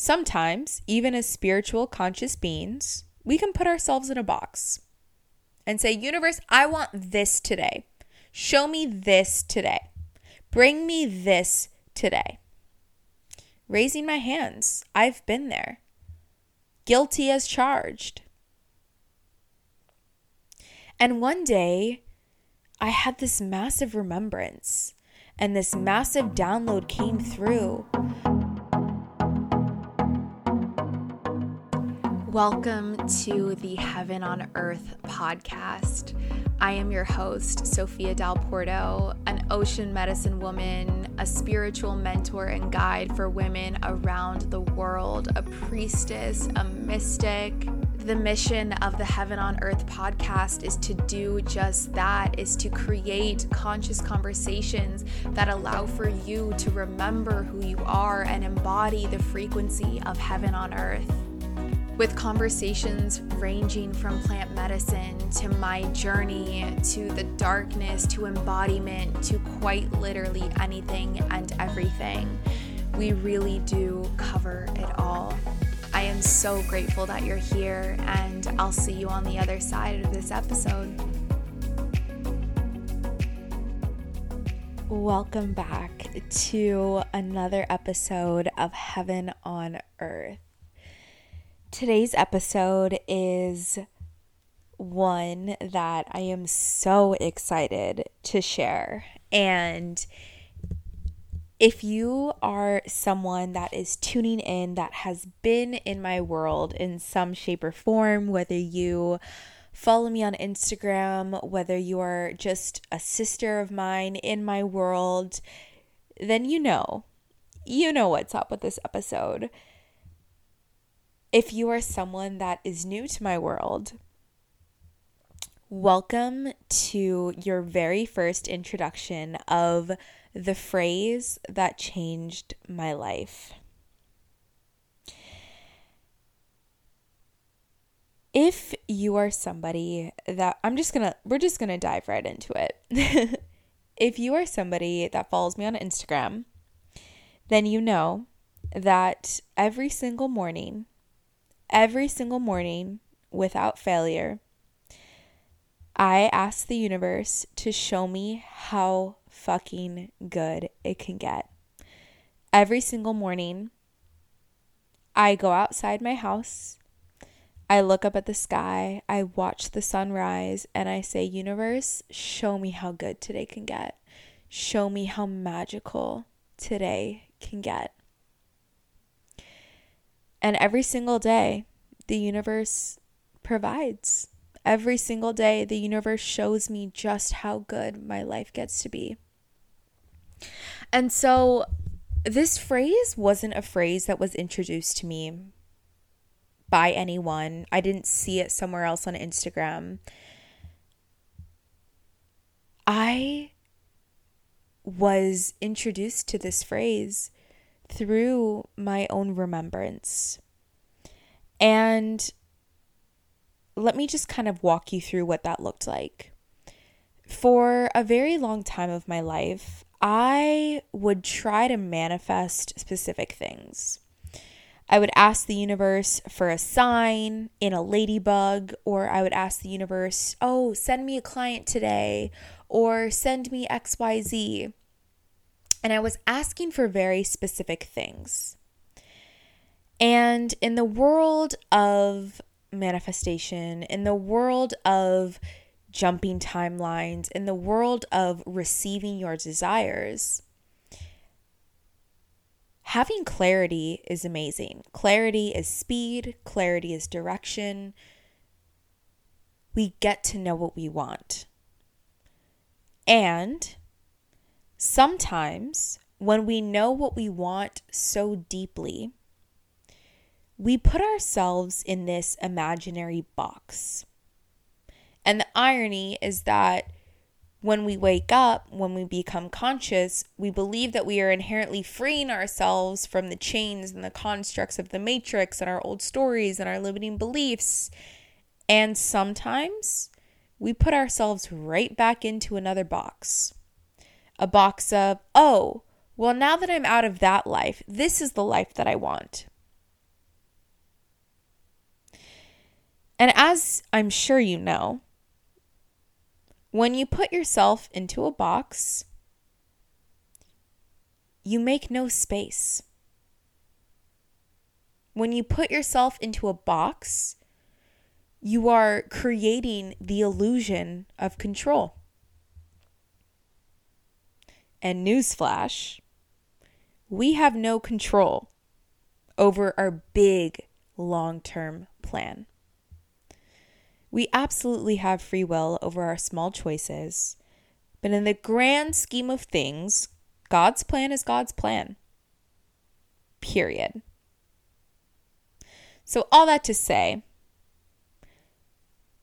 sometimes, even as spiritual conscious beings, we can put ourselves in a box and say, Universe, I want this today. Show me this today. Bring me this today. Raising my hands, I've been there. Guilty as charged. And one day, I had this massive remembrance, and this massive download came through. Welcome to the Heaven on Earth podcast. I am your host, Sophia Dal Porto, an ocean medicine woman, a spiritual mentor and guide for women around the world, a priestess, a mystic. The mission of the Heaven on Earth podcast is to do just that, is to create conscious conversations that allow for you to remember who you are and embody the frequency of heaven on earth with conversations ranging from plant medicine to my journey to the darkness to embodiment to quite literally anything and everything. We really do cover it all. I am so grateful that you're here, and I'll see you on the other side of this episode. Welcome back to another episode of Heaven on Earth. Today's episode is one that I am so excited to share. And if you are someone that is tuning in that has been in my world in some shape or form, whether you follow me on Instagram, whether you are just a sister of mine in my world, then you know. You know what's up with this episode. If you are someone that is new to my world, welcome to your very first introduction of the phrase that changed my life. If you are somebody that I'm just gonna, we're just gonna dive right into it. if you are somebody that follows me on Instagram, then you know that every single morning every single morning without failure, I ask the universe to show me how fucking good it can get. Every single morning, I go outside my house. I look up at the sky, I watch the sunrise, and I say, Universe, show me how good today can get. Show me how magical today can get. And every single day, the universe provides. Every single day, the universe shows me just how good my life gets to be. And so, this phrase wasn't a phrase that was introduced to me by anyone. I didn't see it somewhere else on Instagram. I was introduced to this phrase through my own remembrance. And let me just kind of walk you through what that looked like. For a very long time of my life, I would try to manifest specific things. I would ask the universe for a sign in a ladybug, or I would ask the universe, oh, send me a client today, or send me XYZ. And I was asking for very specific things. And in the world of manifestation, in the world of jumping timelines, in the world of receiving your desires, having clarity is amazing. Clarity is speed, clarity is direction. We get to know what we want. And Sometimes, when we know what we want so deeply, we put ourselves in this imaginary box. And the irony is that when we wake up, when we become conscious, we believe that we are inherently freeing ourselves from the chains and the constructs of the matrix and our old stories and our limiting beliefs. And sometimes we put ourselves right back into another box a box of, oh, well, now that I'm out of that life, this is the life that I want. And as I'm sure you know, when you put yourself into a box, you make no space. When you put yourself into a box, you are creating the illusion of control. And newsflash, we have no control over our big long term plan. We absolutely have free will over our small choices, but in the grand scheme of things, God's plan is God's plan. Period. So, all that to say,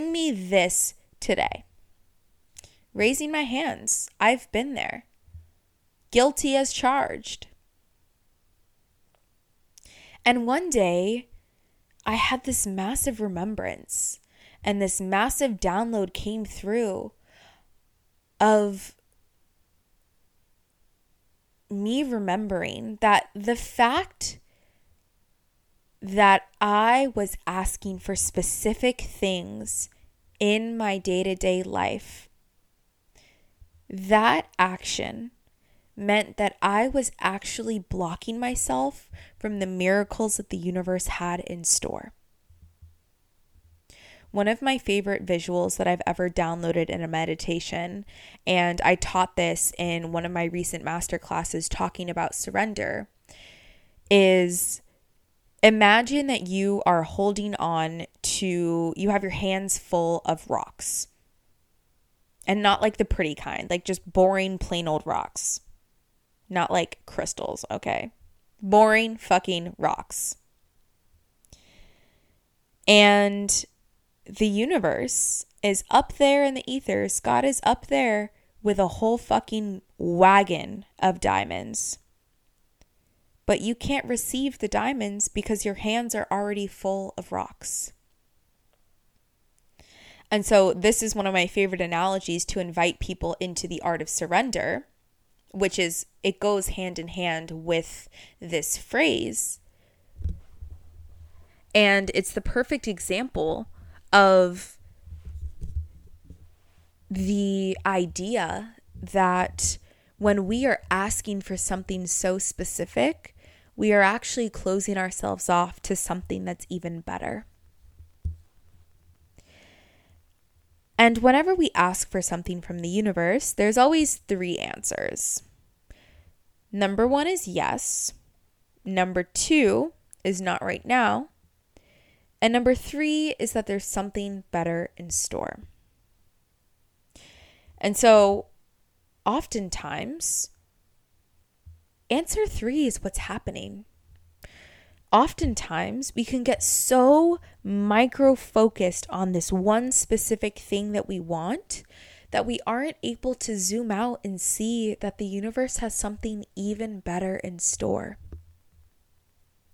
me this today. Raising my hands, I've been there. Guilty as charged. And one day, I had this massive remembrance and this massive download came through of me remembering that the fact that I was asking for specific things in my day to day life, that action meant that I was actually blocking myself from the miracles that the universe had in store. One of my favorite visuals that I've ever downloaded in a meditation, and I taught this in one of my recent master classes talking about surrender, is imagine that you are holding on to, you have your hands full of rocks. And not like the pretty kind, like just boring, plain old rocks. Not like crystals, okay? Boring fucking rocks. And the universe is up there in the ethers. God is up there with a whole fucking wagon of diamonds but you can't receive the diamonds because your hands are already full of rocks. And so, this is one of my favorite analogies to invite people into the art of surrender, which is it goes hand in hand with this phrase. And it's the perfect example of the idea that when we are asking for something so specific, we are actually closing ourselves off to something that's even better. And whenever we ask for something from the universe, there's always three answers. Number one is yes. Number two is not right now. And number three is that there's something better in store. And so, oftentimes, answer three is what's happening. Oftentimes, we can get so micro focused on this one specific thing that we want that we aren't able to zoom out and see that the universe has something even better in store.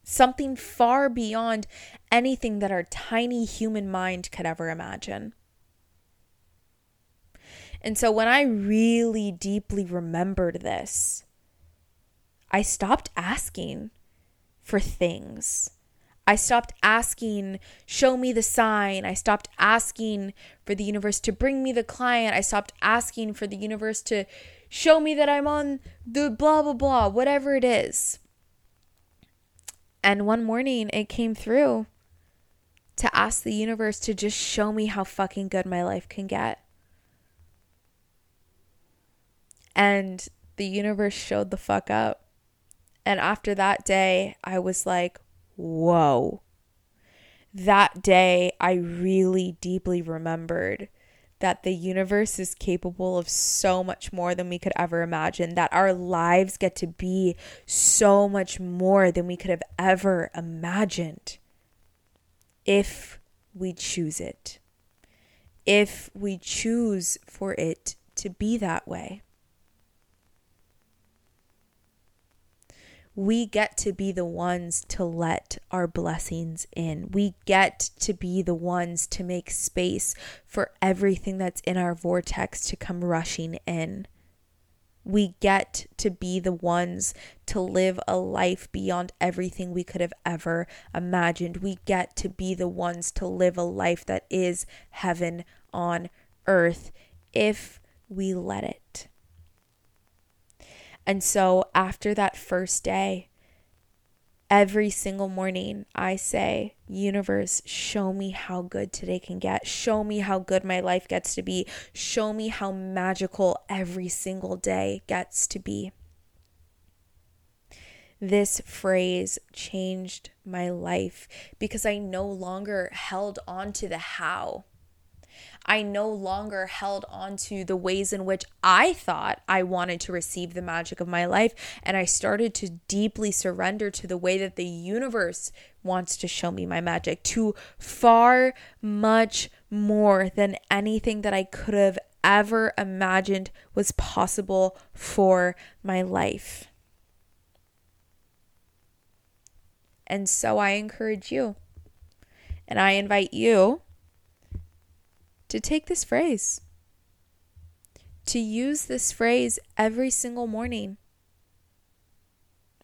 Something far beyond anything that our tiny human mind could ever imagine. And so, when I really deeply remembered this, I stopped asking for things. I stopped asking, show me the sign. I stopped asking for the universe to bring me the client. I stopped asking for the universe to show me that I'm on the blah, blah, blah, whatever it is. And one morning it came through to ask the universe to just show me how fucking good my life can get. And the universe showed the fuck up. And after that day, I was like, whoa. That day, I really deeply remembered that the universe is capable of so much more than we could ever imagine, that our lives get to be so much more than we could have ever imagined if we choose it, if we choose for it to be that way. We get to be the ones to let our blessings in. We get to be the ones to make space for everything that's in our vortex to come rushing in. We get to be the ones to live a life beyond everything we could have ever imagined. We get to be the ones to live a life that is heaven on earth if we let it. And so after that first day, every single morning I say, Universe, show me how good today can get. Show me how good my life gets to be. Show me how magical every single day gets to be. This phrase changed my life because I no longer held on to the how. I no longer held on to the ways in which I thought I wanted to receive the magic of my life. And I started to deeply surrender to the way that the universe wants to show me my magic, to far much more than anything that I could have ever imagined was possible for my life. And so I encourage you and I invite you to take this phrase, to use this phrase every single morning,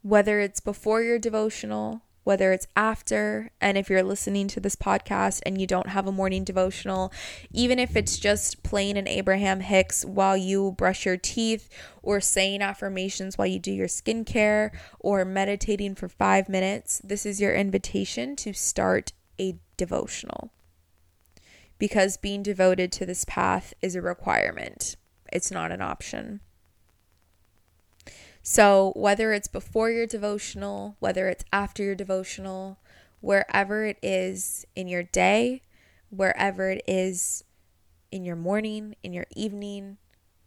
whether it's before your devotional, whether it's after, and if you're listening to this podcast and you don't have a morning devotional, even if it's just playing an Abraham Hicks while you brush your teeth, or saying affirmations while you do your skincare, or meditating for five minutes, this is your invitation to start a devotional because being devoted to this path is a requirement, it's not an option. So, whether it's before your devotional, whether it's after your devotional, wherever it is in your day, wherever it is in your morning, in your evening,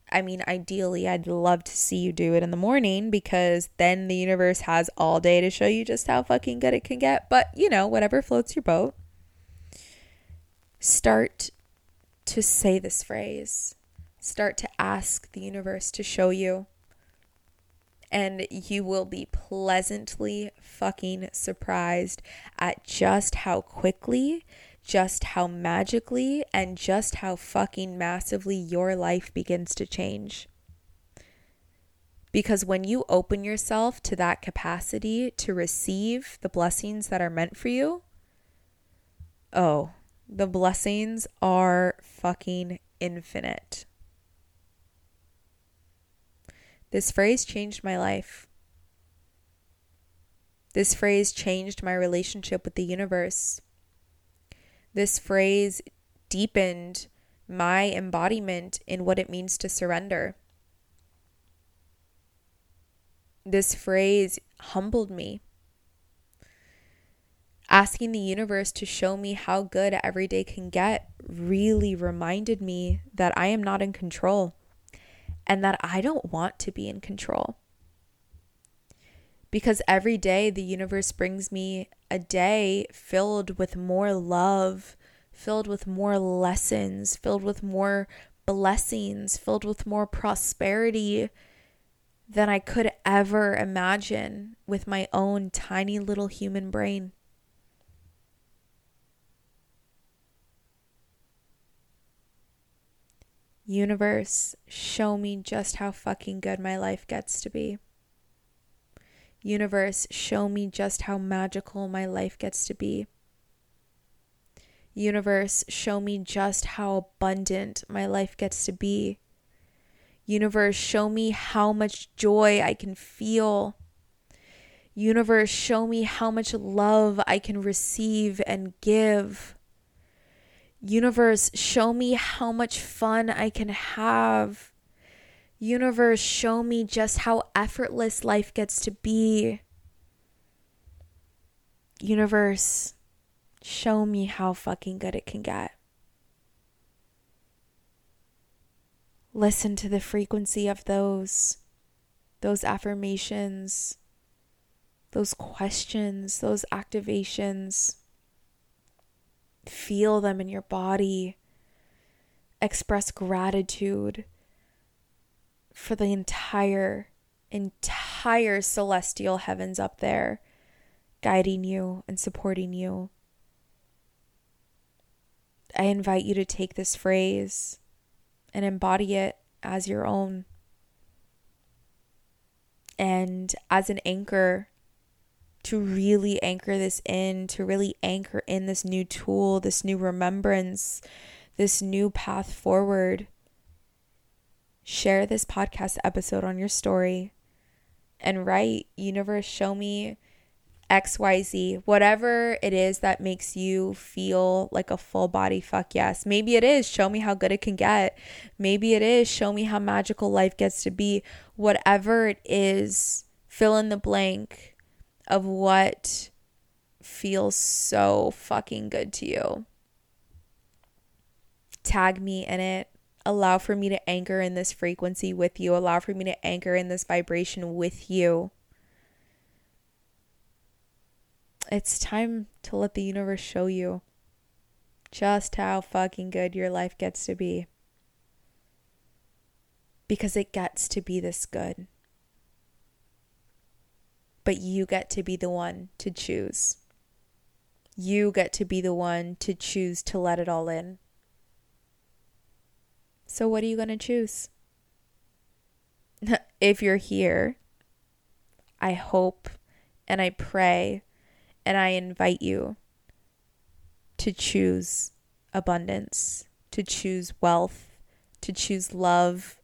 I mean, ideally, I'd love to see you do it in the morning because then the universe has all day to show you just how fucking good it can get. But, you know, whatever floats your boat start to say this phrase. Start to ask the universe to show you. And you will be pleasantly fucking surprised at just how quickly, just how magically, and just how fucking massively your life begins to change. Because when you open yourself to that capacity to receive the blessings that are meant for you, oh, the blessings are fucking infinite. This phrase changed my life. This phrase changed my relationship with the universe. This phrase deepened my embodiment in what it means to surrender. This phrase humbled me asking the universe to show me how good every day can get really reminded me that I am not in control and that I don't want to be in control. Because every day the universe brings me a day filled with more love, filled with more lessons, filled with more blessings, filled with more prosperity than I could ever imagine with my own tiny little human brain. Universe, show me just how fucking good my life gets to be. Universe, show me just how magical my life gets to be. Universe, show me just how abundant my life gets to be. Universe, show me how much joy I can feel. Universe, show me how much love I can receive and give. Universe, show me how much fun I can have. Universe, show me just how effortless life gets to be. Universe, show me how fucking good it can get. Listen to the frequency of those those affirmations, those questions, those activations. Feel them in your body. Express gratitude for the entire, entire celestial heavens up there guiding you and supporting you. I invite you to take this phrase and embody it as your own. And as an anchor, to really anchor this in, to really anchor in this new tool, this new remembrance, this new path forward, share this podcast episode on your story and write, Universe, show me XYZ, whatever it is that makes you feel like a full body fuck yes. Maybe it is, show me how good it can get. Maybe it is, show me how magical life gets to be. Whatever it is, fill in the blank of what feels so fucking good to you. Tag me in it. Allow for me to anchor in this frequency with you. Allow for me to anchor in this vibration with you. It's time to let the universe show you just how fucking good your life gets to be. Because it gets to be this good. But you get to be the one to choose. You get to be the one to choose to let it all in. So, what are you going to choose? if you're here, I hope and I pray and I invite you to choose abundance, to choose wealth, to choose love,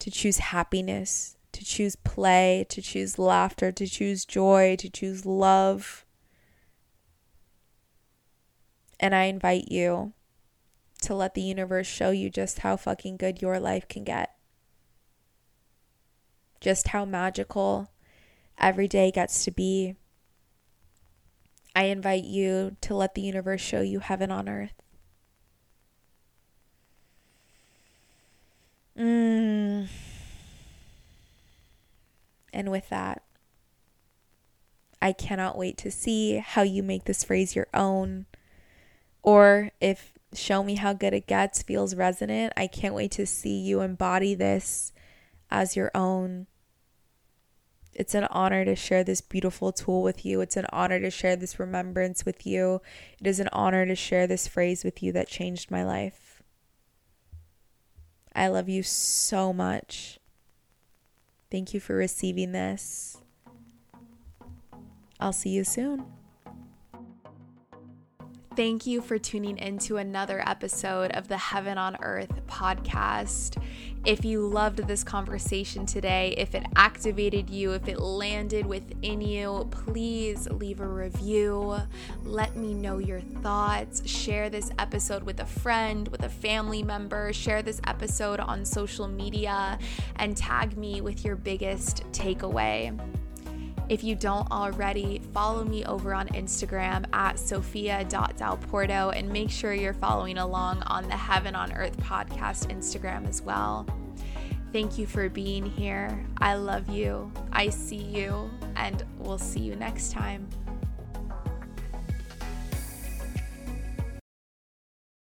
to choose happiness, to choose play, to choose laughter, to choose joy, to choose love. And I invite you to let the universe show you just how fucking good your life can get. Just how magical every day gets to be. I invite you to let the universe show you heaven on earth. Mm. And with that, I cannot wait to see how you make this phrase your own. Or if show me how good it gets feels resonant, I can't wait to see you embody this as your own. It's an honor to share this beautiful tool with you. It's an honor to share this remembrance with you. It is an honor to share this phrase with you that changed my life. I love you so much. Thank you for receiving this. I'll see you soon. Thank you for tuning into another episode of the Heaven on Earth podcast. If you loved this conversation today, if it activated you, if it landed within you, please leave a review. Let me know your thoughts. Share this episode with a friend, with a family member. Share this episode on social media and tag me with your biggest takeaway. If you don't already, follow me over on Instagram at sophia.dalporto and make sure you're following along on the Heaven on Earth podcast Instagram as well. Thank you for being here. I love you. I see you, and we'll see you next time.